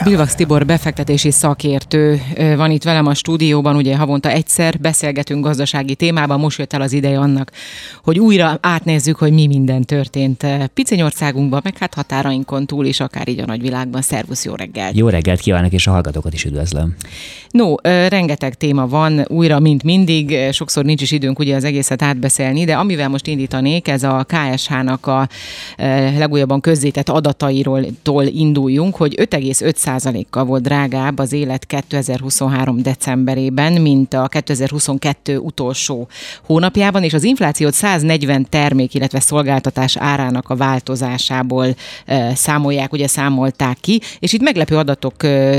FM. Bilvax Tibor befektetési szakértő van itt velem a stúdióban, ugye havonta egyszer beszélgetünk gazdasági témában, most jött el az ideje annak, hogy újra átnézzük, hogy mi minden történt Picényországunkban, meg hát határainkon túl is, akár így a nagyvilágban. Szervusz, jó reggelt! Jó reggelt kívánok, és a hallgatókat is üdvözlöm. No, rengeteg téma van, újra, mint mindig, sokszor nincs is időnk ugye az egészet átbeszélni, de amivel most indítanék, ez a KSH-nak a legújabban közzétett adatairól induljunk, hogy 5,5%-kal volt drágább az élet 2023 decemberében, mint a 2022 utolsó hónapjában, és az inflációt 140 termék, illetve szolgáltatás árának a változásából számolják, ugye számolták ki, és itt meglepő adatok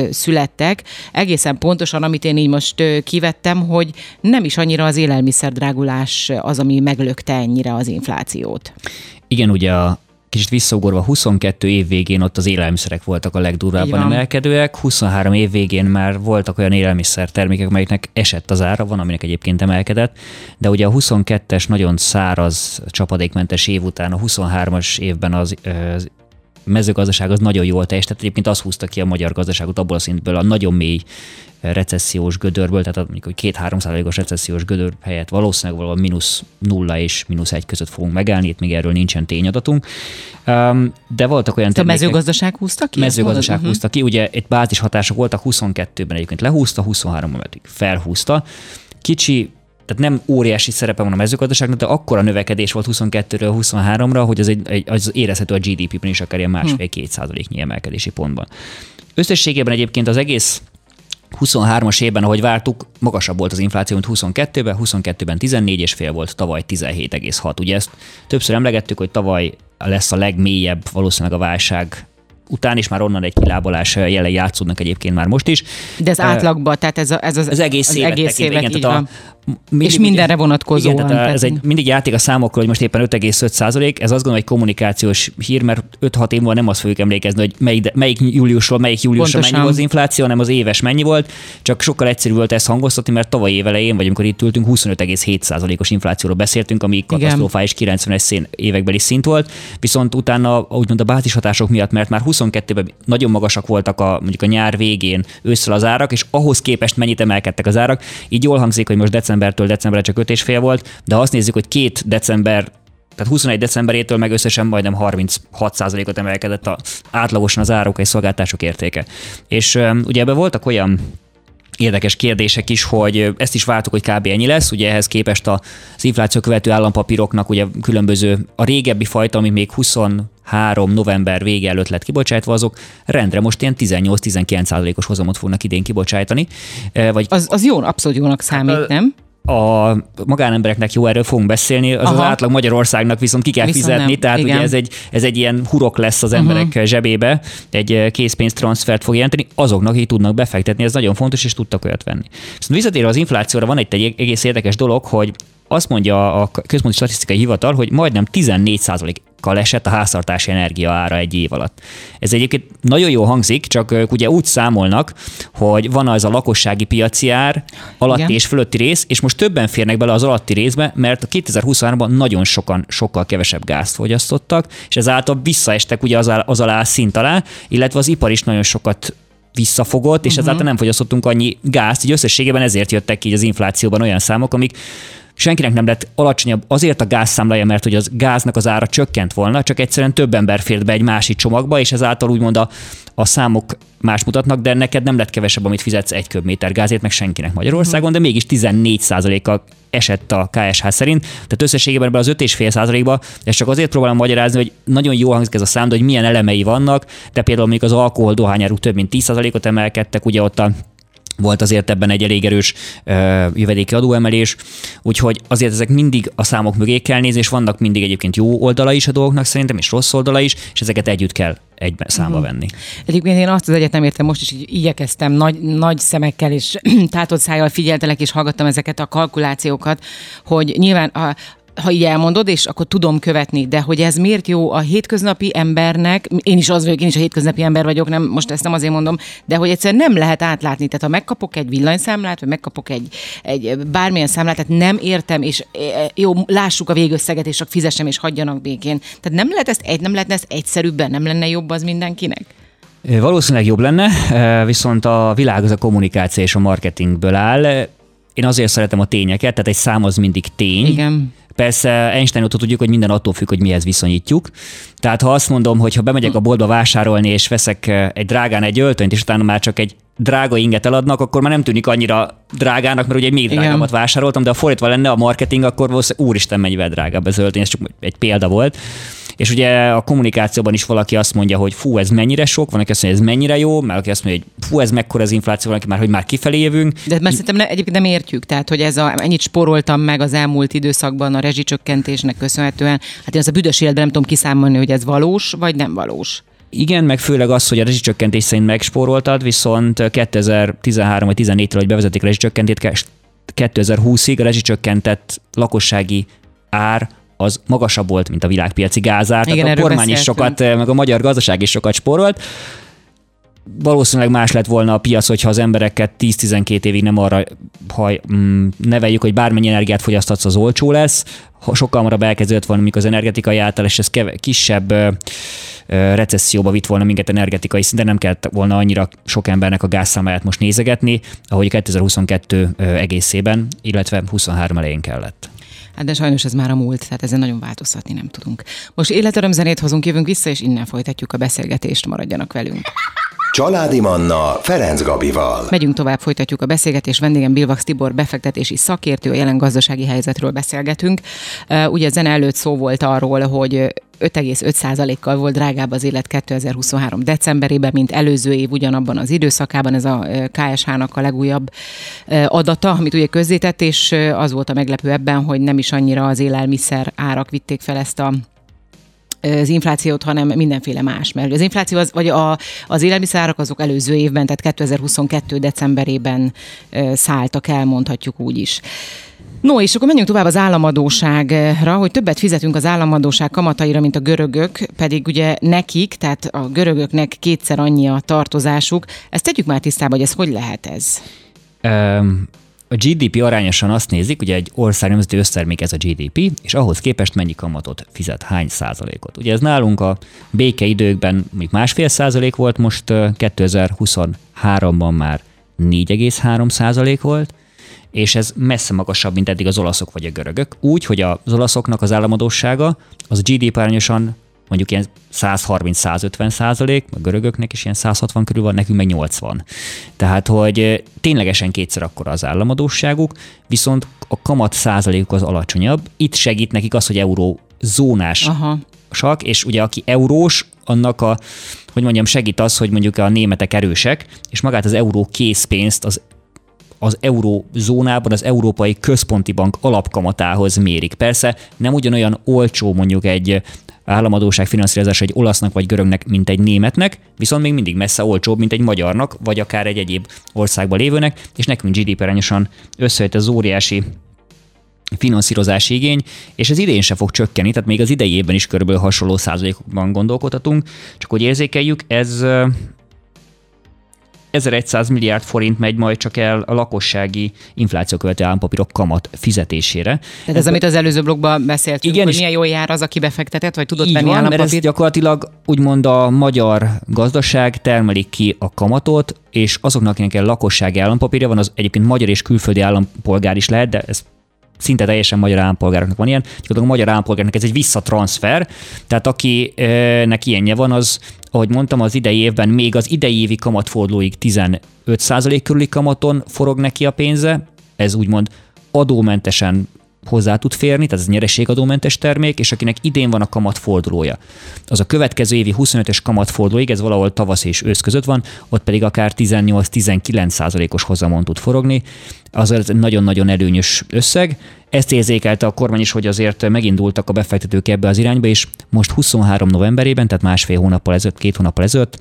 születtek, egészen pontosan, amit én így most kivettem, hogy nem is annyira az élelmiszerdrágulás az, ami meglökte ennyire az inflációt. Igen, ugye a kicsit visszaugorva 22 év végén ott az élelmiszerek voltak a legdurvábban emelkedőek, 23 év végén már voltak olyan élelmiszer termékek, amelyeknek esett az ára, van, aminek egyébként emelkedett, de ugye a 22-es nagyon száraz, csapadékmentes év után a 23-as évben az, az mezőgazdaság az nagyon jól teljesített. Egyébként az húzta ki a magyar gazdaságot abból a szintből a nagyon mély recessziós gödörből, tehát mondjuk, hogy két-három százalékos recessziós gödör helyett valószínűleg valahol mínusz nulla és mínusz egy között fogunk megállni, itt még erről nincsen tényadatunk. De voltak olyan A mezőgazdaság húzta ki? Mezőgazdaság uh-huh. húzta ki, ugye itt bázis hatások voltak, 22-ben egyébként lehúzta, 23-ban pedig felhúzta. Kicsi tehát nem óriási szerepe van a mezőgazdaságnak, de akkora növekedés volt 22-ről 23-ra, hogy az, egy, egy, az érezhető a GDP-ben is akár ilyen másfél-két százaléknyi emelkedési pontban. Összességében egyébként az egész 23-as évben, ahogy vártuk, magasabb volt az infláció, mint 22-ben, 22-ben 14,5 volt, tavaly 17,6. Ugye ezt többször emlegettük, hogy tavaly lesz a legmélyebb valószínűleg a válság után is már onnan egy kilábalás jelen játszódnak egyébként már most is. De ez átlagban, tehát ez, a, ez az, az egész az évet, egész évet igen, tehát a, mindig, és mindenre vonatkozóan. Igen, tehát ez egy, mindig játék a számokkal, hogy most éppen 5,5 százalék, ez azt gondolom, hogy kommunikációs hír, mert 5-6 év múlva nem azt fogjuk emlékezni, hogy melyik, melyik júliusról, melyik júliusról mennyi volt az infláció, hanem az éves mennyi volt, csak sokkal egyszerűbb volt ezt hangoztatni, mert tavaly évelején, vagy amikor itt ültünk, 25,7 százalékos inflációról beszéltünk, ami katasztrofális 90-es évekbeli szint volt, viszont utána úgymond a bázishatások miatt, mert már 22-ben nagyon magasak voltak a, mondjuk a nyár végén, ősszel az árak, és ahhoz képest mennyit emelkedtek az árak. Így jól hangzik, hogy most decembertől decemberre csak 5,5 volt, de ha azt nézzük, hogy két december tehát 21 decemberétől meg összesen majdnem 36%-ot emelkedett a, átlagosan az áruk és szolgáltások értéke. És ugye ebben voltak olyan érdekes kérdések is, hogy ezt is vártuk, hogy kb. ennyi lesz. Ugye ehhez képest az infláció követő állampapíroknak ugye különböző a régebbi fajta, ami még 23 november vége előtt lett kibocsátva, azok rendre most ilyen 18-19 os hozamot fognak idén kibocsájtani. Vagy az, az jó, abszolút jónak számít, hát, nem? A magánembereknek jó erről fogunk beszélni, az Aha. az átlag Magyarországnak viszont ki kell viszont fizetni, nem. tehát Igen. ugye ez egy, ez egy ilyen hurok lesz az emberek uh-huh. zsebébe, egy eh, készpénztranszfert fog jelenteni azoknak, akik tudnak befektetni, ez nagyon fontos, és tudtak olyat venni. Viszont visszatérve az inflációra van egy, egy egész érdekes dolog, hogy azt mondja a Központi Statisztikai Hivatal, hogy majdnem 14%-kal esett a háztartási energia ára egy év alatt. Ez egyébként nagyon jó hangzik, csak ők ugye úgy számolnak, hogy van az a lakossági piaci ár alatti Igen. és fölötti rész, és most többen férnek bele az alatti részbe, mert a 2023-ban nagyon sokan sokkal kevesebb gázt fogyasztottak, és ezáltal visszaestek ugye az, az alá szint alá, illetve az ipar is nagyon sokat visszafogott, és uh-huh. ezáltal nem fogyasztottunk annyi gázt, így összességében ezért jöttek ki az inflációban olyan számok, amik senkinek nem lett alacsonyabb azért a gázszámlája, mert hogy az gáznak az ára csökkent volna, csak egyszerűen több ember fért be egy másik csomagba, és ezáltal úgymond a, a számok más mutatnak, de neked nem lett kevesebb, amit fizetsz egy köbméter gázért, meg senkinek Magyarországon, de mégis 14%-kal esett a KSH szerint. Tehát összességében ebben az 5,5%-ba, és csak azért próbálom magyarázni, hogy nagyon jó hangzik ez a szám, de hogy milyen elemei vannak, de például még az alkohol dohányáruk több mint 10%-ot emelkedtek, ugye ott a volt azért ebben egy elég erős uh, jövedéki adóemelés, úgyhogy azért ezek mindig a számok mögé kell nézni, és vannak mindig egyébként jó oldala is a dolgoknak szerintem, és rossz oldala is, és ezeket együtt kell egy számba uh-huh. venni. Egyébként én azt az egyet nem értem, most is így igyekeztem nagy, nagy szemekkel és tátott szájjal figyeltelek és hallgattam ezeket a kalkulációkat, hogy nyilván a, ha így elmondod, és akkor tudom követni, de hogy ez miért jó a hétköznapi embernek, én is az vagyok, én is a hétköznapi ember vagyok, nem, most ezt nem azért mondom, de hogy egyszer nem lehet átlátni. Tehát ha megkapok egy villanyszámlát, vagy megkapok egy, egy bármilyen számlát, tehát nem értem, és e, e, jó, lássuk a végösszeget, és csak fizessem, és hagyjanak békén. Tehát nem lehet ezt, egy, nem lehetne ezt egyszerűbben, nem lenne jobb az mindenkinek? Valószínűleg jobb lenne, viszont a világ az a kommunikáció és a marketingből áll. Én azért szeretem a tényeket, tehát egy szám az mindig tény. Igen. Persze Einstein óta tudjuk, hogy minden attól függ, hogy mihez viszonyítjuk. Tehát ha azt mondom, hogy ha bemegyek a boltba vásárolni, és veszek egy drágán egy öltönyt, és utána már csak egy drága inget eladnak, akkor már nem tűnik annyira drágának, mert ugye még drágábbat vásároltam, de ha fordítva lenne a marketing, akkor valószínűleg úristen mennyivel drágább az öltöny, ez csak egy példa volt. És ugye a kommunikációban is valaki azt mondja, hogy fú, ez mennyire sok, van, aki azt mondja, ez mennyire jó, mert aki azt mondja, hogy fú, ez mekkora az infláció, van, aki már, hogy már kifelé jövünk. De mert szerintem ne, egyébként nem értjük, tehát hogy ez a, ennyit sporoltam meg az elmúlt időszakban a rezsicsökkentésnek köszönhetően, hát én az a büdös életben nem tudom kiszámolni, hogy ez valós vagy nem valós. Igen, meg főleg az, hogy a rezsicsökkentés szerint megspóroltad, viszont 2013 vagy 14 től hogy bevezetik rezsicsökkentést, 2020-ig a rezsicsökkentett lakossági ár az magasabb volt, mint a világpiaci gázár. Igen, Tehát a kormány is sokat, meg a magyar gazdaság is sokat sporolt. Valószínűleg más lett volna a piac, hogyha az embereket 10-12 évig nem arra ha, mm, neveljük, hogy bármennyi energiát fogyasztatsz, az olcsó lesz. Ha sokkal hamarabb elkezdődött volna, mikor az energetikai átállás, ez keve, kisebb ö, ö, recesszióba vitt volna minket energetikai szinten, nem kellett volna annyira sok embernek a gázszámáját most nézegetni, ahogy 2022 egészében, illetve 23 elején kellett. Hát de sajnos ez már a múlt, tehát ezen nagyon változtatni nem tudunk. Most életörömzenét hozunk, jövünk vissza, és innen folytatjuk a beszélgetést, maradjanak velünk. Családi Manna Ferenc Gabival. Megyünk tovább, folytatjuk a beszélgetést. Vendégem Bilvax Tibor befektetési szakértő, a jelen gazdasági helyzetről beszélgetünk. Ugye zene előtt szó volt arról, hogy 5,5%-kal volt drágább az élet 2023 decemberében, mint előző év ugyanabban az időszakában. Ez a KSH-nak a legújabb adata, amit ugye közzétett, és az volt a meglepő ebben, hogy nem is annyira az élelmiszer árak vitték fel ezt a az inflációt, hanem mindenféle más. Mert az infláció az, vagy a, az élelmiszerárak azok előző évben, tehát 2022. decemberében szálltak el, mondhatjuk úgy is. No, és akkor menjünk tovább az államadóságra, hogy többet fizetünk az államadóság kamataira, mint a görögök, pedig ugye nekik, tehát a görögöknek kétszer annyi a tartozásuk. Ezt tegyük már tisztába, hogy ez hogy lehet ez? A GDP arányosan azt nézik, ugye egy ország nemzeti össztermék ez a GDP, és ahhoz képest mennyi kamatot fizet, hány százalékot. Ugye ez nálunk a békeidőkben még másfél százalék volt, most 2023-ban már 4,3 százalék volt, és ez messze magasabb, mint eddig az olaszok vagy a görögök. Úgy, hogy az olaszoknak az államadósága az GDP arányosan mondjuk ilyen 130-150 százalék, a görögöknek is ilyen 160 körül van, nekünk meg 80. Tehát, hogy ténylegesen kétszer akkor az államadóságuk, viszont a kamat százalékuk az alacsonyabb. Itt segít nekik az, hogy euró zónás Aha. sak, és ugye aki eurós, annak a, hogy mondjam, segít az, hogy mondjuk a németek erősek, és magát az euró készpénzt az az eurózónában az Európai Központi Bank alapkamatához mérik. Persze nem ugyanolyan olcsó mondjuk egy államadóság finanszírozás egy olasznak vagy görögnek, mint egy németnek, viszont még mindig messze olcsóbb, mint egy magyarnak, vagy akár egy egyéb országban lévőnek, és nekünk GDP arányosan összejött az óriási finanszírozási igény, és ez idén sem fog csökkenni, tehát még az idei évben is körülbelül hasonló százalékokban gondolkodhatunk, csak hogy érzékeljük, ez 1100 milliárd forint megy majd csak el a lakossági infláció követő állampapírok kamat fizetésére. Tehát ez, amit az előző blogban beszéltünk, igen, hogy milyen jól jár az, aki befektetett, vagy tudott venni van, állampapírt? Mert ez gyakorlatilag úgymond a magyar gazdaság termelik ki a kamatot, és azoknak, akiknek lakossági állampapírja van, az egyébként magyar és külföldi állampolgár is lehet, de ez szinte teljesen magyar állampolgároknak van ilyen. Gyakorlatilag a magyar állampolgárnak ez egy visszatranszfer, tehát akinek ilyenje van, az, ahogy mondtam, az idei évben még az idei évi kamatfordulóig 15% körüli kamaton forog neki a pénze, ez úgymond adómentesen hozzá tud férni, tehát ez nyereségadómentes termék, és akinek idén van a kamatfordulója, az a következő évi 25-ös kamatfordulóig, ez valahol tavasz és ősz között van, ott pedig akár 18-19 százalékos hozamon tud forogni, az egy nagyon-nagyon előnyös összeg. Ezt érzékelte a kormány is, hogy azért megindultak a befektetők ebbe az irányba, és most 23 novemberében, tehát másfél hónappal ezelőtt, két hónappal ezelőtt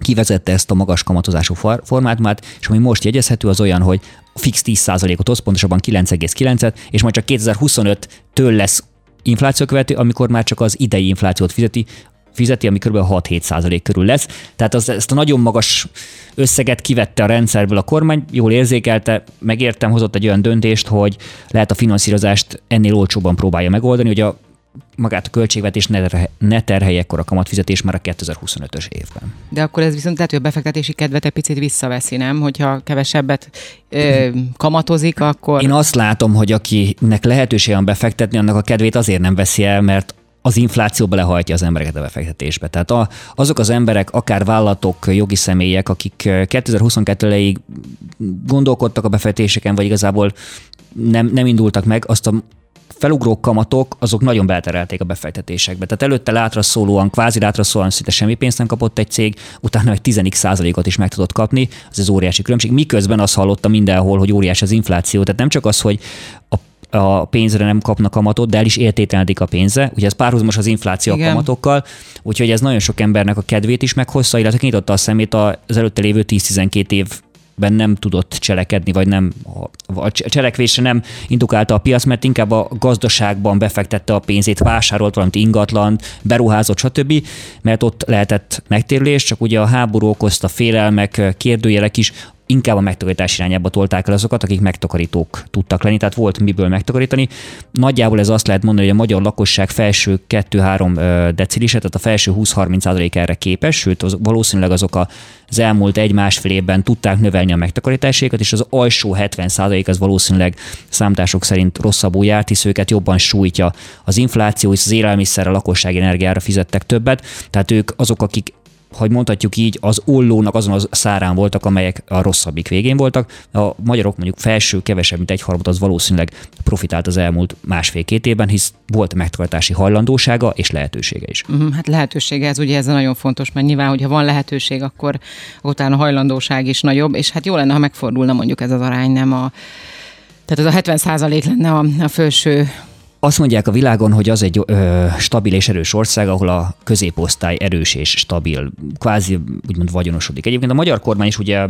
kivezette ezt a magas kamatozású formátumát, és ami most jegyezhető, az olyan, hogy fix 10%-ot hoz, pontosabban 9,9-et, és majd csak 2025-től lesz inflációkövető, amikor már csak az idei inflációt fizeti, fizeti, ami kb. 6-7 százalék körül lesz. Tehát az, ezt a nagyon magas összeget kivette a rendszerből a kormány, jól érzékelte, megértem, hozott egy olyan döntést, hogy lehet a finanszírozást ennél olcsóban próbálja megoldani, hogy a magát a költségvetés ne, ne terhelje ekkor a kamatfizetés már a 2025-ös évben. De akkor ez viszont lehet, hogy a befektetési kedvet egy picit visszaveszi, nem? Hogyha kevesebbet ö, kamatozik, akkor... Én azt látom, hogy akinek lehetősége van befektetni, annak a kedvét azért nem veszi el, mert az infláció belehajtja az embereket a befektetésbe. Tehát a, azok az emberek, akár vállalatok, jogi személyek, akik 2022 elejéig gondolkodtak a befektetéseken, vagy igazából nem, nem indultak meg, azt a felugró kamatok, azok nagyon belterelték a befektetésekbe. Tehát előtte látra szólóan, kvázi látra szólóan szinte semmi pénzt nem kapott egy cég, utána egy 10 százalékot is meg tudott kapni, az az óriási különbség. Miközben azt hallotta mindenhol, hogy óriási az infláció. Tehát nem csak az, hogy a a pénzre nem kapnak kamatot, de el is értételenik a pénze. Ugye ez párhuzamos az infláció Igen. a kamatokkal, úgyhogy ez nagyon sok embernek a kedvét is meghozza, illetve kinyitotta a szemét az előtte lévő 10-12 év ben nem tudott cselekedni, vagy nem a cselekvésre nem indukálta a piac, mert inkább a gazdaságban befektette a pénzét, vásárolt valamit ingatlan, beruházott, stb., mert ott lehetett megtérülés, csak ugye a háború okozta félelmek, kérdőjelek is inkább a megtakarítás irányába tolták el azokat, akik megtakarítók tudtak lenni, tehát volt miből megtakarítani. Nagyjából ez azt lehet mondani, hogy a magyar lakosság felső 2-3 decilise, tehát a felső 20-30 erre képes, sőt az, valószínűleg azok az elmúlt egy-másfél évben tudták növelni a megtakarításékat, és az alsó 70 az valószínűleg számítások szerint rosszabbul járt, hisz őket jobban sújtja az infláció, és az élelmiszer, a lakossági energiára fizettek többet, tehát ők azok, akik hogy mondhatjuk így, az ollónak azon az szárán voltak, amelyek a rosszabbik végén voltak. A magyarok mondjuk felső, kevesebb, mint egy harmad, az valószínűleg profitált az elmúlt másfél-két évben, hisz volt megtakarítási hajlandósága és lehetősége is. Uh-huh, hát lehetősége, ez ugye ez nagyon fontos, mert nyilván, hogyha van lehetőség, akkor utána hajlandóság is nagyobb, és hát jó lenne, ha megfordulna mondjuk ez az arány, nem a tehát az a 70 százalék lenne a, a felső azt mondják a világon, hogy az egy ö, stabil és erős ország, ahol a középosztály erős és stabil, kvázi úgymond vagyonosodik. Egyébként a magyar kormány is ugye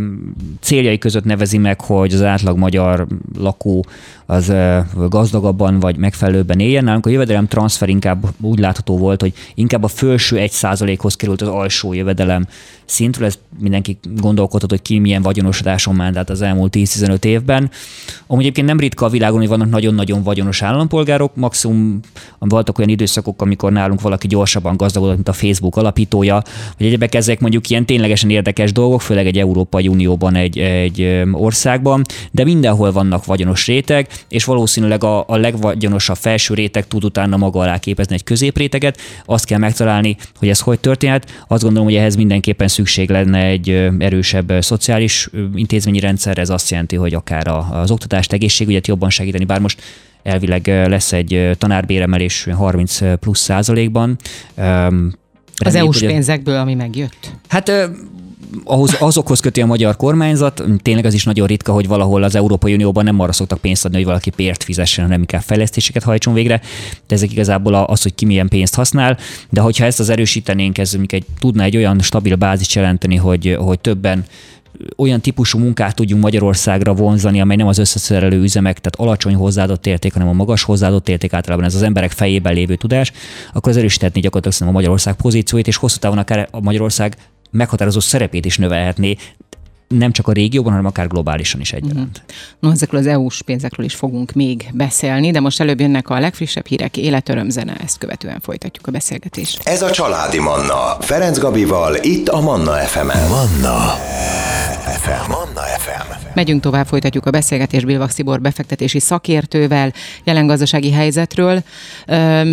céljai között nevezi meg, hogy az átlag magyar lakó az gazdagabban vagy megfelelőbben éljen. Nálunk a jövedelem transfer inkább úgy látható volt, hogy inkább a felső egy százalékhoz került az alsó jövedelem szintről. Ez mindenki gondolkodhat, hogy ki milyen vagyonosodáson ment át az elmúlt 10-15 évben. Amúgy egyébként nem ritka a világon, hogy vannak nagyon-nagyon vagyonos állampolgárok, maximum voltak olyan időszakok, amikor nálunk valaki gyorsabban gazdagodott, mint a Facebook alapítója, hogy egyebek ezek mondjuk ilyen ténylegesen érdekes dolgok, főleg egy Európai Unióban, egy, egy országban, de mindenhol vannak vagyonos réteg, és valószínűleg a, a legvagyonosabb felső réteg tud utána maga alá képezni egy középréteget. Azt kell megtalálni, hogy ez hogy történhet. Azt gondolom, hogy ehhez mindenképpen szükség lenne egy erősebb szociális intézményi rendszer. Ez azt jelenti, hogy akár az oktatást, egészségügyet jobban segíteni, bár most elvileg lesz egy tanárbéremelés 30 plusz százalékban. Az EU-s pénzekből, ami megjött? Hát ahhoz, azokhoz köti a magyar kormányzat. Tényleg az is nagyon ritka, hogy valahol az Európai Unióban nem arra szoktak pénzt adni, hogy valaki pért fizessen, hanem inkább fejlesztéseket hajtson végre. De ezek igazából az, hogy ki milyen pénzt használ. De hogyha ezt az erősítenénk, ez egy, tudna egy olyan stabil bázis jelenteni, hogy, hogy többen olyan típusú munkát tudjunk Magyarországra vonzani, amely nem az összeszerelő üzemek, tehát alacsony hozzáadott érték, hanem a magas hozzáadott érték általában ez az emberek fejében lévő tudás, akkor az erősíthetni gyakorlatilag a Magyarország pozícióit, és hosszú távon akár a Magyarország meghatározó szerepét is növelhetné, nem csak a régióban, hanem akár globálisan is egyaránt. Uh-huh. No, ezekről az EU-s pénzekről is fogunk még beszélni, de most előbb jönnek a legfrissebb hírek, életörömzene, ezt követően folytatjuk a beszélgetést. Ez a Családi Manna, Ferenc Gabival, itt a Manna FM-en. Manna FM. Manna FM. Megyünk tovább, folytatjuk a beszélgetést Bilvak Szibor befektetési szakértővel, jelen gazdasági helyzetről.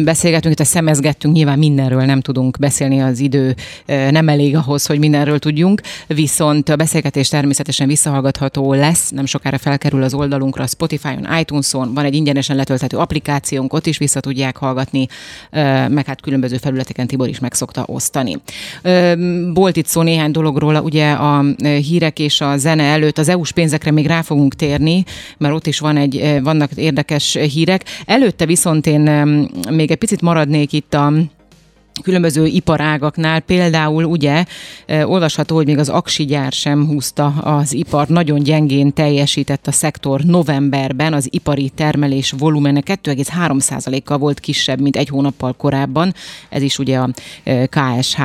Beszélgetünk, itt szemezgettünk, nyilván mindenről nem tudunk beszélni, az idő nem elég ahhoz, hogy mindenről tudjunk, viszont a beszélgetés természetesen visszahallgatható lesz, nem sokára felkerül az oldalunkra, Spotify-on, iTunes-on, van egy ingyenesen letölthető applikációnk, ott is vissza tudják hallgatni, meg hát különböző felületeken Tibor is meg szokta osztani. Volt itt szó néhány dologról, ugye a hírek és a zene előtt az EU-s pénz pénzekre még rá fogunk térni, mert ott is van egy, vannak érdekes hírek. Előtte viszont én még egy picit maradnék itt a különböző iparágaknál, például ugye olvasható, hogy még az aksi gyár sem húzta az ipar, nagyon gyengén teljesített a szektor novemberben, az ipari termelés volumene 2,3%-kal volt kisebb, mint egy hónappal korábban, ez is ugye a KSH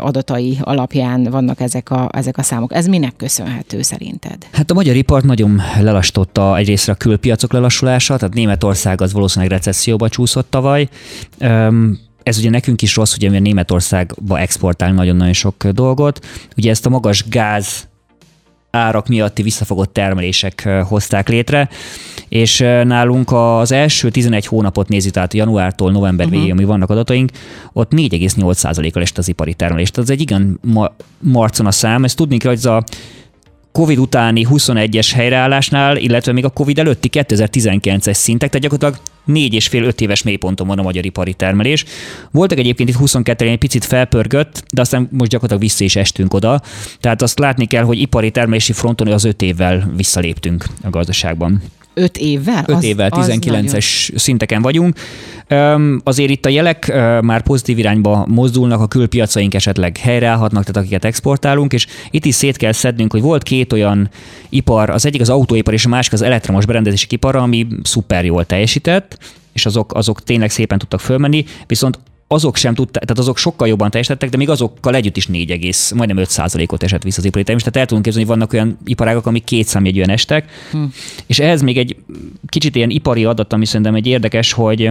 adatai alapján vannak ezek a, ezek a számok. Ez minek köszönhető szerinted? Hát a magyar ipart nagyon lelastotta egyrészt a külpiacok lelassulása, tehát Németország az valószínűleg recesszióba csúszott tavaly ez ugye nekünk is rossz, ugye mi Németországba exportálunk nagyon-nagyon sok dolgot. Ugye ezt a magas gáz árak miatti visszafogott termelések hozták létre, és nálunk az első 11 hónapot nézi, tehát januártól november uh-huh. végéig, ami vannak adataink, ott 4,8%-kal esett az ipari termelés. Tehát ez egy igen ma- marcon a szám. Ezt tudni kell, hogy ez a Covid utáni 21-es helyreállásnál, illetve még a Covid előtti 2019-es szintek, tehát gyakorlatilag négy és fél öt éves mélyponton van a magyar ipari termelés. Voltak egyébként itt 22 egy picit felpörgött, de aztán most gyakorlatilag vissza is estünk oda. Tehát azt látni kell, hogy ipari termelési fronton az öt évvel visszaléptünk a gazdaságban. Öt évvel? 5 évvel, 19-es szinteken vagyunk. Azért itt a jelek már pozitív irányba mozdulnak, a külpiacaink esetleg helyreállhatnak, tehát akiket exportálunk, és itt is szét kell szednünk, hogy volt két olyan ipar, az egyik az autóipar, és a másik az elektromos berendezési ipar, ami szuper jól teljesített, és azok, azok tényleg szépen tudtak fölmenni, viszont azok sem tudták, tehát azok sokkal jobban teljesítettek, de még azokkal együtt is 4, majdnem 5 ot esett vissza az ipari termés. Tehát el tudunk képzelni, hogy vannak olyan iparágak, amik két számjegyűen estek. Hm. És ehhez még egy kicsit ilyen ipari adat, ami szerintem egy érdekes, hogy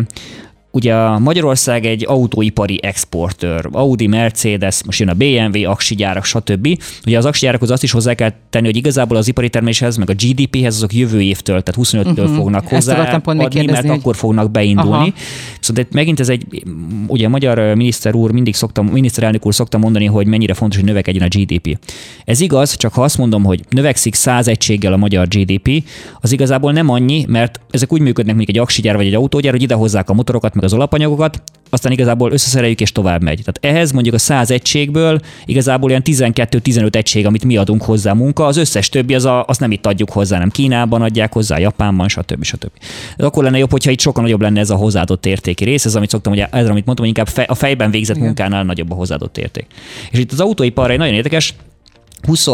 Ugye Magyarország egy autóipari exportőr, Audi, Mercedes, most jön a BMW, aksi gyárak, stb. Ugye az aksi gyárakhoz azt is hozzá kell tenni, hogy igazából az ipari terméshez, meg a GDP-hez azok jövő évtől, tehát 25-től uh-huh. Mhm. fognak hozzá adni, mert akkor fognak beindulni. Aha. Szóval megint ez egy, ugye a magyar miniszter úr mindig szoktam, miniszterelnök úr szokta mondani, hogy mennyire fontos, hogy növekedjen a GDP. Ez igaz, csak ha azt mondom, hogy növekszik 100 egységgel a magyar GDP, az igazából nem annyi, mert ezek úgy működnek, mint egy aksigyár vagy egy autógyár, hogy idehozzák a motorokat, meg az alapanyagokat, aztán igazából összeszereljük és tovább megy. Tehát ehhez mondjuk a 100 egységből igazából olyan 12-15 egység, amit mi adunk hozzá munka, az összes többi az a, azt nem itt adjuk hozzá, nem Kínában adják hozzá, Japánban, stb. stb. Ez akkor lenne jobb, hogyha itt sokkal nagyobb lenne ez a hozzáadott értéki rész, ez amit szoktam, hogy ez, amit mondtam, hogy inkább fej, a fejben végzett Igen. munkánál nagyobb a hozzáadott érték. És itt az autóipar egy nagyon érdekes, 20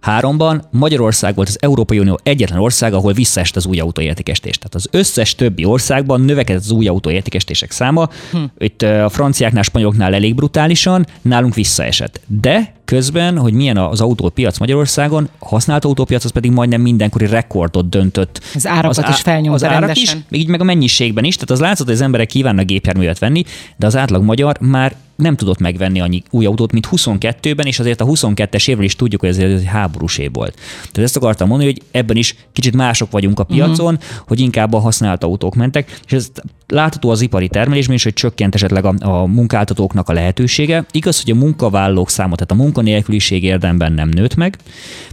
Háromban Magyarország volt az Európai Unió egyetlen ország, ahol visszaest az új autóértékesítés. Tehát az összes többi országban növekedett az új autóértékesítések száma. Hm. Itt a franciáknál, spanyoloknál elég brutálisan, nálunk visszaesett. De közben, hogy milyen az autópiac Magyarországon, a használt autópiac az pedig majdnem mindenkori rekordot döntött. Az árakat az is felnyomta Az árak rendesen. is, így meg a mennyiségben is, tehát az látszott, hogy az emberek kívánnak gépjárművet venni, de az átlag magyar már nem tudott megvenni annyi új autót, mint 22-ben, és azért a 22-es évről is tudjuk, hogy ez egy háborús év volt. Tehát ezt akartam mondani, hogy ebben is kicsit mások vagyunk a piacon, uh-huh. hogy inkább a használt autók mentek, és ez látható az ipari termelésben is, hogy csökkent esetleg a, a munkáltatóknak a lehetősége. Igaz, hogy a munkavállalók száma, tehát a munkanélküliség érdemben nem nőtt meg,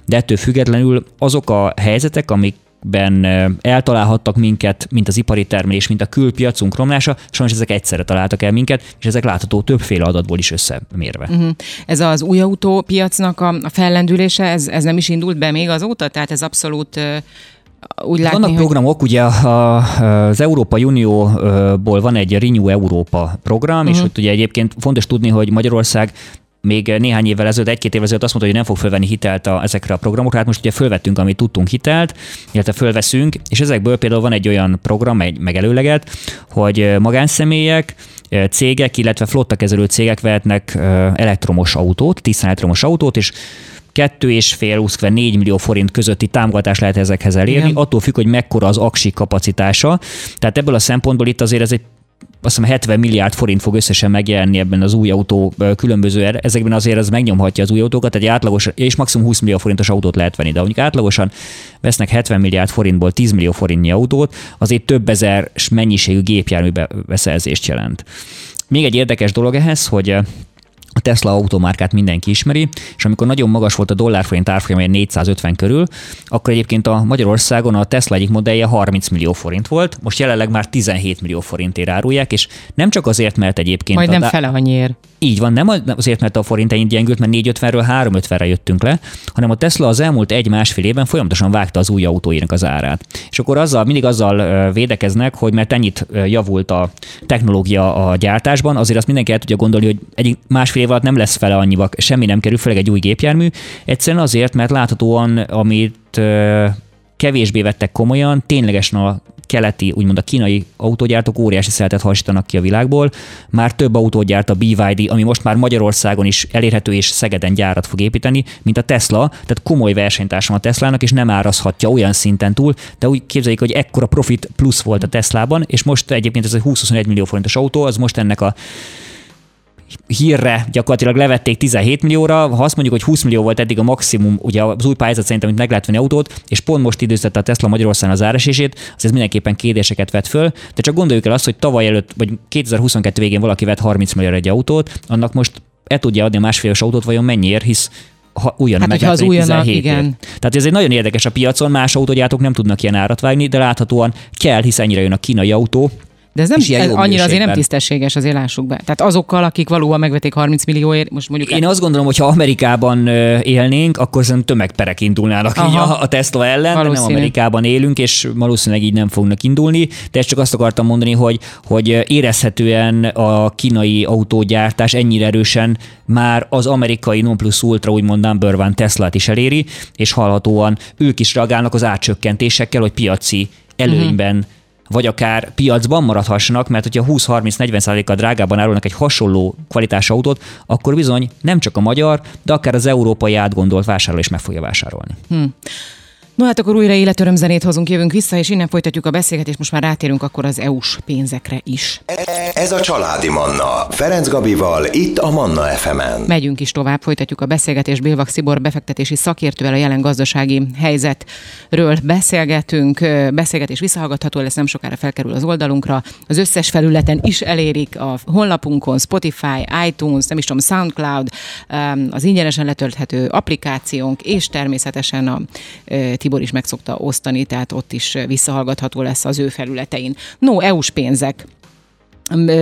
de ettől függetlenül azok a helyzetek, amik ben eltalálhattak minket, mint az ipari termelés, mint a külpiacunk romlása, sajnos ezek egyszerre találtak el minket, és ezek látható többféle adatból is összemérve. Uh-huh. Ez az új autópiacnak a fellendülése, ez, ez nem is indult be még azóta? Tehát ez abszolút úgy látni, Vannak hogy... programok, ugye az Európai Unióból van egy Renew Európa program, uh-huh. és mhm. ott ugye egyébként fontos tudni, hogy Magyarország még néhány évvel ezelőtt, egy-két évvel ezelőtt azt mondta, hogy nem fog fölvenni hitelt a, ezekre a programokra. Hát most ugye fölvettünk, amit tudtunk hitelt, illetve fölveszünk, és ezekből például van egy olyan program, egy megelőleget, hogy magánszemélyek, cégek, illetve flottakezelő cégek vehetnek elektromos autót, tisztán elektromos autót, és kettő és fél, 4 millió forint közötti támogatást lehet ezekhez elérni, Igen. attól függ, hogy mekkora az aksi kapacitása. Tehát ebből a szempontból itt azért ez egy azt hiszem 70 milliárd forint fog összesen megjelenni ebben az új autó különböző, er- ezekben azért ez megnyomhatja az új autókat, tehát átlagosan, és maximum 20 millió forintos autót lehet venni, de mondjuk átlagosan vesznek 70 milliárd forintból 10 millió forintnyi autót, azért több ezer mennyiségű gépjármű beszerzést jelent. Még egy érdekes dolog ehhez, hogy a Tesla automárkát mindenki ismeri, és amikor nagyon magas volt a dollárforint árfolyam, 450 körül, akkor egyébként a Magyarországon a Tesla egyik modellje 30 millió forint volt, most jelenleg már 17 millió forintért árulják, és nem csak azért, mert egyébként... Majdnem a, fele annyiért. Így van, nem azért, mert a forint ennyit gyengült, mert 450-ről 350-re jöttünk le, hanem a Tesla az elmúlt egy-másfél évben folyamatosan vágta az új autóinak az árát. És akkor azzal, mindig azzal védekeznek, hogy mert ennyit javult a technológia a gyártásban, azért azt mindenki el tudja gondolni, hogy egy másfél év alatt nem lesz fele annyiba, semmi nem kerül, főleg egy új gépjármű. Egyszerűen azért, mert láthatóan, amit kevésbé vettek komolyan, ténylegesen a keleti, úgymond a kínai autógyártók óriási szeretet hasítanak ki a világból. Már több autót gyárt a BYD, ami most már Magyarországon is elérhető és Szegeden gyárat fog építeni, mint a Tesla, tehát komoly versenytársam a Teslának, és nem árazhatja olyan szinten túl, de úgy képzeljék, hogy ekkora profit plusz volt a Teslában, és most egyébként ez a 20-21 millió forintos autó, az most ennek a hírre gyakorlatilag levették 17 millióra, ha azt mondjuk, hogy 20 millió volt eddig a maximum, ugye az új pályázat szerintem, hogy meg lehet venni autót, és pont most időztette a Tesla Magyarországon az áresését, az ez mindenképpen kérdéseket vet föl, de csak gondoljuk el azt, hogy tavaly előtt, vagy 2022 végén valaki vett 30 millió egy autót, annak most el tudja adni a másfél autót, vajon mennyiért, hisz ha újon hát, meg az újonnak, igen. Tehát ez egy nagyon érdekes a piacon, más autógyártók nem tudnak ilyen árat vágni, de láthatóan kell, hiszen ennyire jön a kínai autó, de ez nem ez annyira azért nem tisztességes, azért lássuk be. Tehát azokkal, akik valóban megvették 30 millióért, most mondjuk... Én el... azt gondolom, hogy ha Amerikában élnénk, akkor szerintem tömegperek indulnának így a, a Tesla ellen, Valószínű. de nem Amerikában élünk, és valószínűleg így nem fognak indulni. De ezt csak azt akartam mondani, hogy, hogy érezhetően a kínai autógyártás ennyire erősen már az amerikai non plus ultra, úgymond number one Tesla-t is eléri, és hallhatóan ők is reagálnak az átcsökkentésekkel, hogy piaci előnyben uh-huh vagy akár piacban maradhassanak, mert hogyha 20-30-40% kal drágában árulnak egy hasonló kvalitás autót, akkor bizony nem csak a magyar, de akár az európai átgondolt vásárló is meg fogja vásárolni. Hmm. No hát akkor újra életöröm zenét hozunk, jövünk vissza, és innen folytatjuk a beszélgetést, most már rátérünk akkor az EU-s pénzekre is. Ez a Családi Manna, Ferenc Gabival, itt a Manna fm -en. Megyünk is tovább, folytatjuk a beszélgetést Bélvak Szibor befektetési szakértővel a jelen gazdasági helyzetről beszélgetünk. Beszélgetés visszahallgatható lesz, nem sokára felkerül az oldalunkra. Az összes felületen is elérik a honlapunkon, Spotify, iTunes, nem is tudom, SoundCloud, az ingyenesen letölthető applikációnk, és természetesen a Tibor is meg szokta osztani, tehát ott is visszahallgatható lesz az ő felületein. No, EU-s pénzek.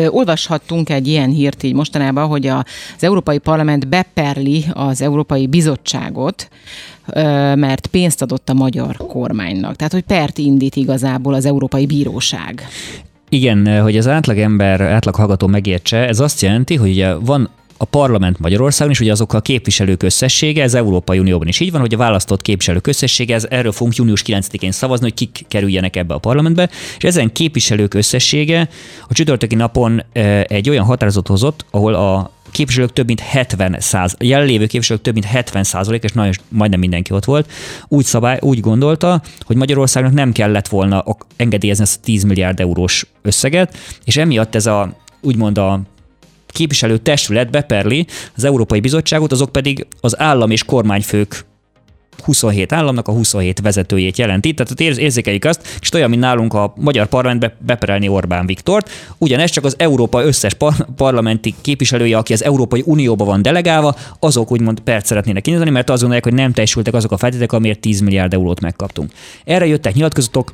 Olvashattunk egy ilyen hírt így mostanában, hogy az Európai Parlament beperli az Európai Bizottságot, mert pénzt adott a magyar kormánynak. Tehát, hogy pert indít igazából az Európai Bíróság. Igen, hogy az átlagember, átlag hallgató megértse, ez azt jelenti, hogy van a parlament Magyarországon is, ugye azok a képviselők összessége, ez Európai Unióban is így van, hogy a választott képviselők összessége, ez, erről fogunk június 9-én szavazni, hogy kik kerüljenek ebbe a parlamentbe, és ezen képviselők összessége a csütörtöki napon egy olyan határozatot hozott, ahol a képviselők több mint 70 száz, jelenlévő képviselők több mint 70 százalék, és nagyon, majdnem mindenki ott volt, úgy, szabály, úgy gondolta, hogy Magyarországnak nem kellett volna engedélyezni ezt a 10 milliárd eurós összeget, és emiatt ez a úgymond a képviselő testület beperli az Európai Bizottságot, azok pedig az állam és kormányfők. 27 államnak a 27 vezetőjét jelenti, tehát érz, érzékeljük azt, és olyan, mint nálunk a magyar parlamentbe beperelni Orbán Viktort, ugyanez csak az Európa összes par- parlamenti képviselője, aki az Európai Unióba van delegálva, azok úgymond perc szeretnének indítani, mert azt gondolják, hogy nem teljesültek azok a feltételek, amiért 10 milliárd eurót megkaptunk. Erre jöttek nyilatkozatok,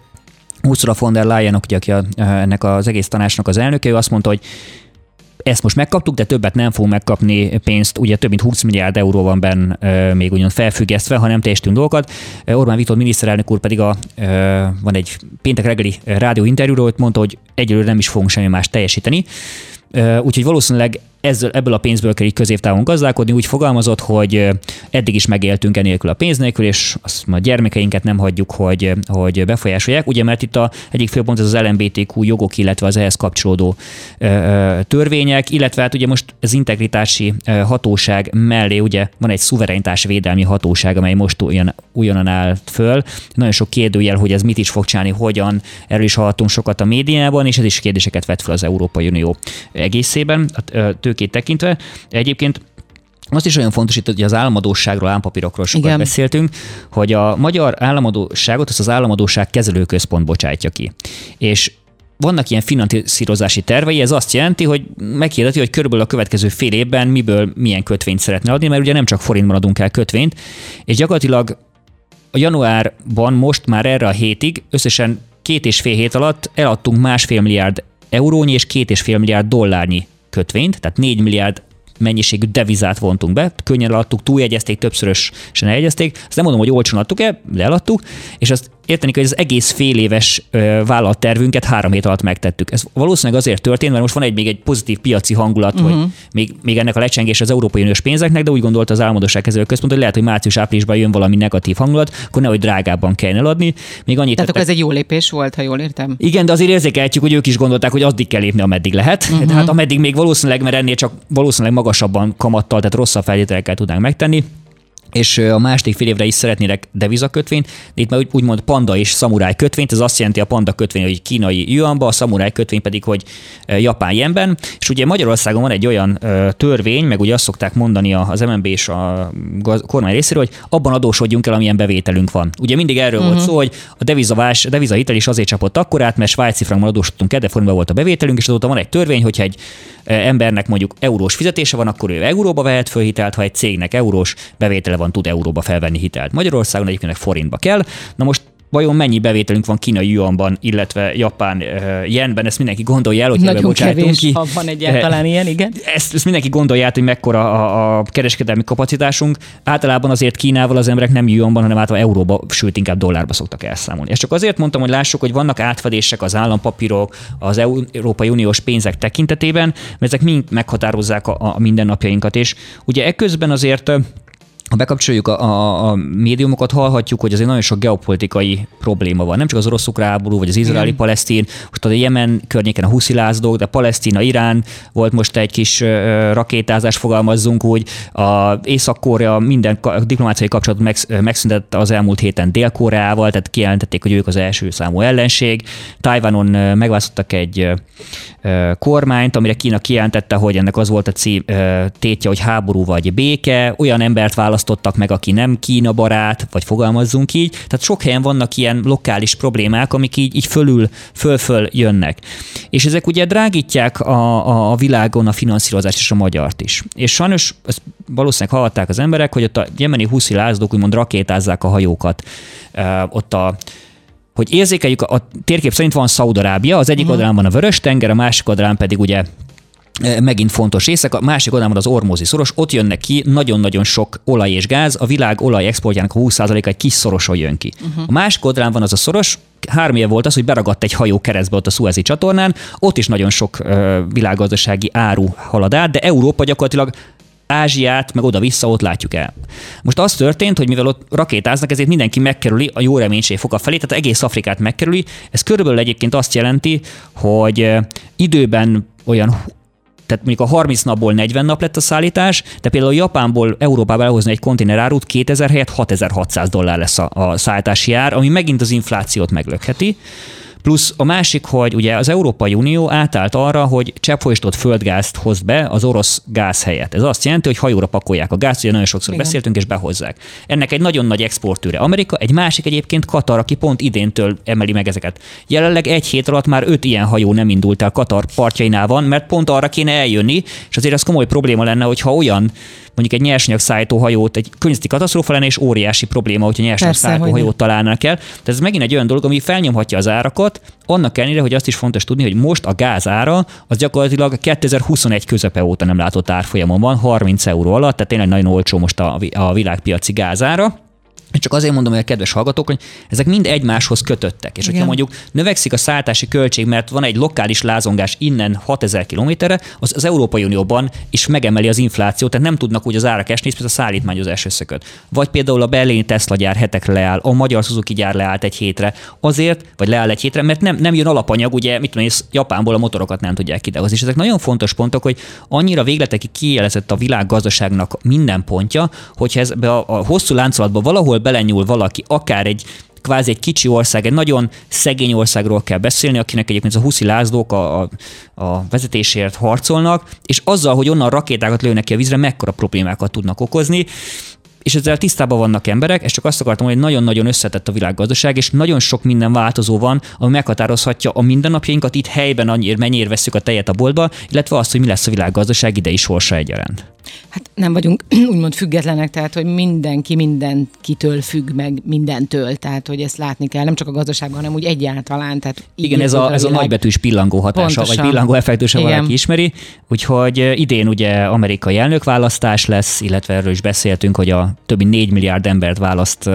Ursula von der Leyen, aki ennek az egész tanácsnak az elnöke, ő azt mondta, hogy ezt most megkaptuk, de többet nem fogunk megkapni pénzt, ugye több mint 20 milliárd euró van benne még ugyan felfüggesztve, ha nem teljesítünk dolgokat. Orbán Viktor miniszterelnök úr pedig a, van egy péntek reggeli rádió interjúról, mondta, hogy egyelőre nem is fogunk semmi más teljesíteni. Úgyhogy valószínűleg ezzel, ebből a pénzből kell így középtávon gazdálkodni, úgy fogalmazott, hogy eddig is megéltünk enélkül a pénz nélkül, és azt a gyermekeinket nem hagyjuk, hogy, hogy befolyásolják, ugye mert itt a egyik főpont az az LMBTQ jogok, illetve az ehhez kapcsolódó törvények, illetve hát ugye most az integritási hatóság mellé ugye van egy szuverenitás védelmi hatóság, amely most olyan, újonnan állt föl. Nagyon sok kérdőjel, hogy ez mit is fog csinálni, hogyan, erről is hallottunk sokat a médiában, és ez is kérdéseket vet fel az Európai Unió egészében. A tőkét tekintve. Egyébként azt is olyan fontos itt, hogy az államadóságról, állampapírokról sokat Igen. beszéltünk, hogy a magyar államadóságot azt az államadóság kezelőközpont bocsátja ki. És vannak ilyen finanszírozási tervei, ez azt jelenti, hogy meghirdeti, hogy körülbelül a következő fél évben miből milyen kötvényt szeretne adni, mert ugye nem csak forintban adunk el kötvényt, és gyakorlatilag a januárban most már erre a hétig összesen két és fél hét alatt eladtunk másfél milliárd eurónyi és két és fél milliárd dollárnyi kötvényt, tehát 4 milliárd mennyiségű devizát vontunk be, könnyen eladtuk, túljegyezték, többszörösen eljegyezték. Azt nem mondom, hogy olcsón adtuk el, de eladtuk, és azt érteni hogy az egész fél éves vállalattervünket három hét alatt megtettük. Ez valószínűleg azért történt, mert most van egy még egy pozitív piaci hangulat, uh-huh. hogy mhm. még, még ennek a lecsengés az Európai Uniós pénzeknek, de úgy gondolta az álmodosság kezelő központ, hogy lehet, hogy március-áprilisban jön valami negatív hangulat, akkor nehogy drágábban kell eladni. Még annyit Tehát tettek... ez egy jó lépés volt, ha jól értem. Igen, de azért érzékelhetjük, hogy ők is gondolták, hogy addig kell lépni, ameddig lehet. Uh-huh. Tehát ameddig még valószínűleg, mert ennél csak valószínűleg magasabban kamattal, tehát rosszabb feltételekkel tudnánk megtenni és a második fél évre is szeretnének devizakötvényt, de itt már úgymond panda és szamuráj kötvényt, ez azt jelenti a panda kötvény, hogy kínai yuanba, a szamuráj kötvény pedig, hogy japán jenben, és ugye Magyarországon van egy olyan törvény, meg ugye azt szokták mondani az MNB és a kormány részéről, hogy abban adósodjunk el, amilyen bevételünk van. Ugye mindig erről uh-huh. volt mhm. szó, hogy a devizavás, a devizahitel is azért csapott akkorát, mert svájci frankban adósodtunk el, de volt a bevételünk, és azóta van egy törvény, hogyha egy embernek mondjuk eurós fizetése van, akkor ő euróba vehet föl hitelt, ha egy cégnek eurós bevétele van, tud euróba felvenni hitelt. Magyarországon egyébként forintba kell. Na most vajon mennyi bevételünk van kínai yuanban, illetve japán uh, yenben, ezt mindenki gondolja el, hogy Nagyon kevés, ki. ha van egyáltalán ilyen, igen. Ezt, ezt mindenki gondolja át, hogy mekkora a, a kereskedelmi kapacitásunk. Általában azért Kínával az emberek nem yuanban, hanem általában euróba, sőt inkább dollárba szoktak elszámolni. És csak azért mondtam, hogy lássuk, hogy vannak átfedések az állampapírok, az Európai Uniós pénzek tekintetében, mert ezek mind meghatározzák a, a mindennapjainkat. És ugye ekközben azért ha bekapcsoljuk a, a, a médiumokat, hallhatjuk, hogy azért nagyon sok geopolitikai probléma van. Nem csak az orosz-ukrán háború, vagy az izraeli-palesztin, most a Jemen környéken a huszilázók, de Palesztina, Irán volt most egy kis rakétázás, fogalmazzunk úgy. A Észak-Korea minden diplomáciai kapcsolatot meg, megszüntetett az elmúlt héten Dél-Koreával, tehát kijelentették, hogy ők az első számú ellenség. Tajvanon megválasztottak egy kormányt, amire Kína kijelentette, hogy ennek az volt a cím, tétje, hogy háború vagy béke. Olyan embert választ választottak meg, aki nem Kína barát, vagy fogalmazzunk így. Tehát sok helyen vannak ilyen lokális problémák, amik így, így fölül, föl-föl jönnek. És ezek ugye drágítják a, a világon a finanszírozást és a magyart is. És sajnos ezt valószínűleg hallották az emberek, hogy ott a jemeni huszi lázadók úgymond rakétázzák a hajókat. Ott a hogy érzékeljük, a térkép szerint van Szaudarábia, az egyik uh-huh. oldalán van a Vörös tenger, a másik oldalán pedig ugye megint fontos részek. A másik oldalon az Ormózi szoros, ott jönnek ki nagyon-nagyon sok olaj és gáz, a világ olaj exportjának a 20%-a egy kis szoroson jön ki. Uh-huh. A másik oldalon van az a szoros, három év volt az, hogy beragadt egy hajó keresztbe ott a Suezi csatornán, ott is nagyon sok uh, világgazdasági áru halad át, de Európa gyakorlatilag Ázsiát, meg oda-vissza ott látjuk el. Most az történt, hogy mivel ott rakétáznak, ezért mindenki megkerüli a jó reménység foka felé, tehát egész Afrikát megkerüli. Ez körülbelül egyébként azt jelenti, hogy időben olyan tehát mondjuk a 30 napból 40 nap lett a szállítás, de például Japánból Európába elhozni egy konténerárut 2000 helyett 6600 dollár lesz a, a szállítási ár, ami megint az inflációt meglökheti. Plusz a másik, hogy ugye az Európai Unió átállt arra, hogy cseppfolyósított földgázt hoz be az orosz gáz helyett. Ez azt jelenti, hogy hajóra pakolják a gázt, ugye nagyon sokszor Igen. beszéltünk, és behozzák. Ennek egy nagyon nagy exportőre Amerika, egy másik egyébként Katar, aki pont idéntől emeli meg ezeket. Jelenleg egy hét alatt már öt ilyen hajó nem indult el Katar partjainál van, mert pont arra kéne eljönni, és azért az komoly probléma lenne, hogyha olyan mondjuk egy nyersanyag szállító hajót egy környezeti katasztrófa lenne, és óriási probléma, hogyha nyersanyag szállító hajót találnak el. Tehát ez megint egy olyan dolog, ami felnyomhatja az árakat, annak ellenére, hogy azt is fontos tudni, hogy most a gáz ára az gyakorlatilag 2021 közepe óta nem látott árfolyamon van, 30 euró alatt, tehát tényleg nagyon olcsó most a, a világpiaci gázára. Csak azért mondom, hogy a kedves hallgatók, hogy ezek mind egymáshoz kötöttek. És Igen. hogyha mondjuk növekszik a szállítási költség, mert van egy lokális lázongás innen 6000 kilométerre, az az Európai Unióban is megemeli az inflációt, tehát nem tudnak úgy az árak esni, mert a szállítmányozás összeköt. Vagy például a berlini Tesla gyár hetekre leáll, a magyar Suzuki gyár leállt egy hétre, azért, vagy leáll egy hétre, mert nem, nem jön alapanyag, ugye, mit tudom, Japánból a motorokat nem tudják idehozni. És ezek nagyon fontos pontok, hogy annyira végletekig kijelezett a világ gazdaságnak minden pontja, hogyha ez a, a hosszú láncolatban valahol belenyúl valaki, akár egy kvázi egy kicsi ország, egy nagyon szegény országról kell beszélni, akinek egyébként a huszi lázlók a, a, a vezetésért harcolnak, és azzal, hogy onnan rakétákat lőnek ki a vízre, mekkora problémákat tudnak okozni. és ezzel tisztában vannak emberek, és csak azt akartam, hogy nagyon-nagyon összetett a világgazdaság, és nagyon sok minden változó van, ami meghatározhatja a mindennapjainkat itt helyben, annyira mennyire veszük a tejet a boltba, illetve azt, hogy mi lesz a világgazdaság idei sorsa egyaránt. Hát nem vagyunk úgymond függetlenek, tehát hogy mindenki mindenkitől függ meg mindentől, tehát hogy ezt látni kell, nem csak a gazdaságban, hanem úgy egyáltalán. Tehát Igen, ez a, ez a nagybetűs pillangó hatása, Pontosan. vagy pillangó effektus, valaki ismeri. Úgyhogy idén ugye amerikai elnökválasztás lesz, illetve erről is beszéltünk, hogy a többi 4 milliárd embert választ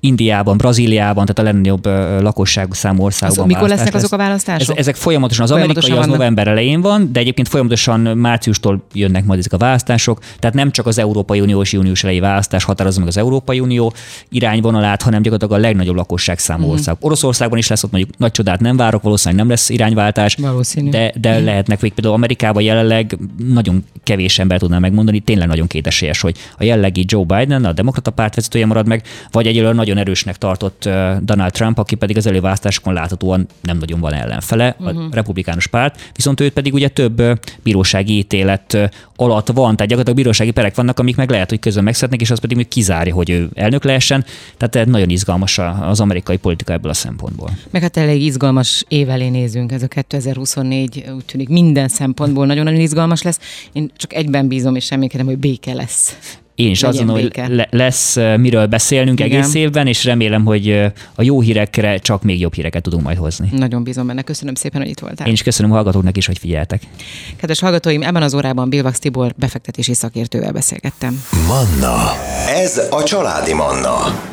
Indiában, Brazíliában, tehát a legnagyobb lakosságú számú országban. Az, mikor lesznek lesz. azok a választások? Ez, ezek folyamatosan, az folyamatosan amerikai az november elején van, de egyébként folyamatosan márciustól jönnek majd ezek a választások, tehát nem csak az Európai Unió és június elejé választás határozza meg az Európai Unió irányvonalát, hanem gyakorlatilag a legnagyobb lakosság számú mm. ország. Oroszországban is lesz ott mondjuk nagy csodát nem várok, valószínűleg nem lesz irányváltás, Valószínű. de, de mm. lehetnek még például Amerikában jelenleg nagyon kevés ember tudná megmondani, tényleg nagyon kétesélyes, hogy a jellegi Joe Biden, a demokrata párt vezetője marad meg, vagy egyelőre nagyon erősnek tartott Donald Trump, aki pedig az előválasztásokon láthatóan nem nagyon van ellenfele, uh-huh. a mhm. republikánus párt, viszont őt pedig ugye több bírósági ítélet alatt van, tehát gyakorlatilag bírósági perek vannak, amik meg lehet, hogy közben megszednek, és az pedig még kizárja, hogy ő elnök lehessen. Tehát nagyon izgalmas az amerikai politika ebből a szempontból. Meg hát elég izgalmas év elé nézünk, ez a 2024 úgy tűnik minden szempontból nagyon-nagyon izgalmas lesz. Én csak egyben bízom, és reménykedem, hogy béke lesz én is azon, hogy lesz miről beszélnünk Igen. egész évben, és remélem, hogy a jó hírekre csak még jobb híreket tudunk majd hozni. Nagyon bízom benne. Köszönöm szépen, hogy itt voltál. Én is köszönöm a hallgatóknak is, hogy figyeltek. Kedves hallgatóim, ebben az órában Bilvax Tibor befektetési szakértővel beszélgettem. Manna. Ez a családi Manna.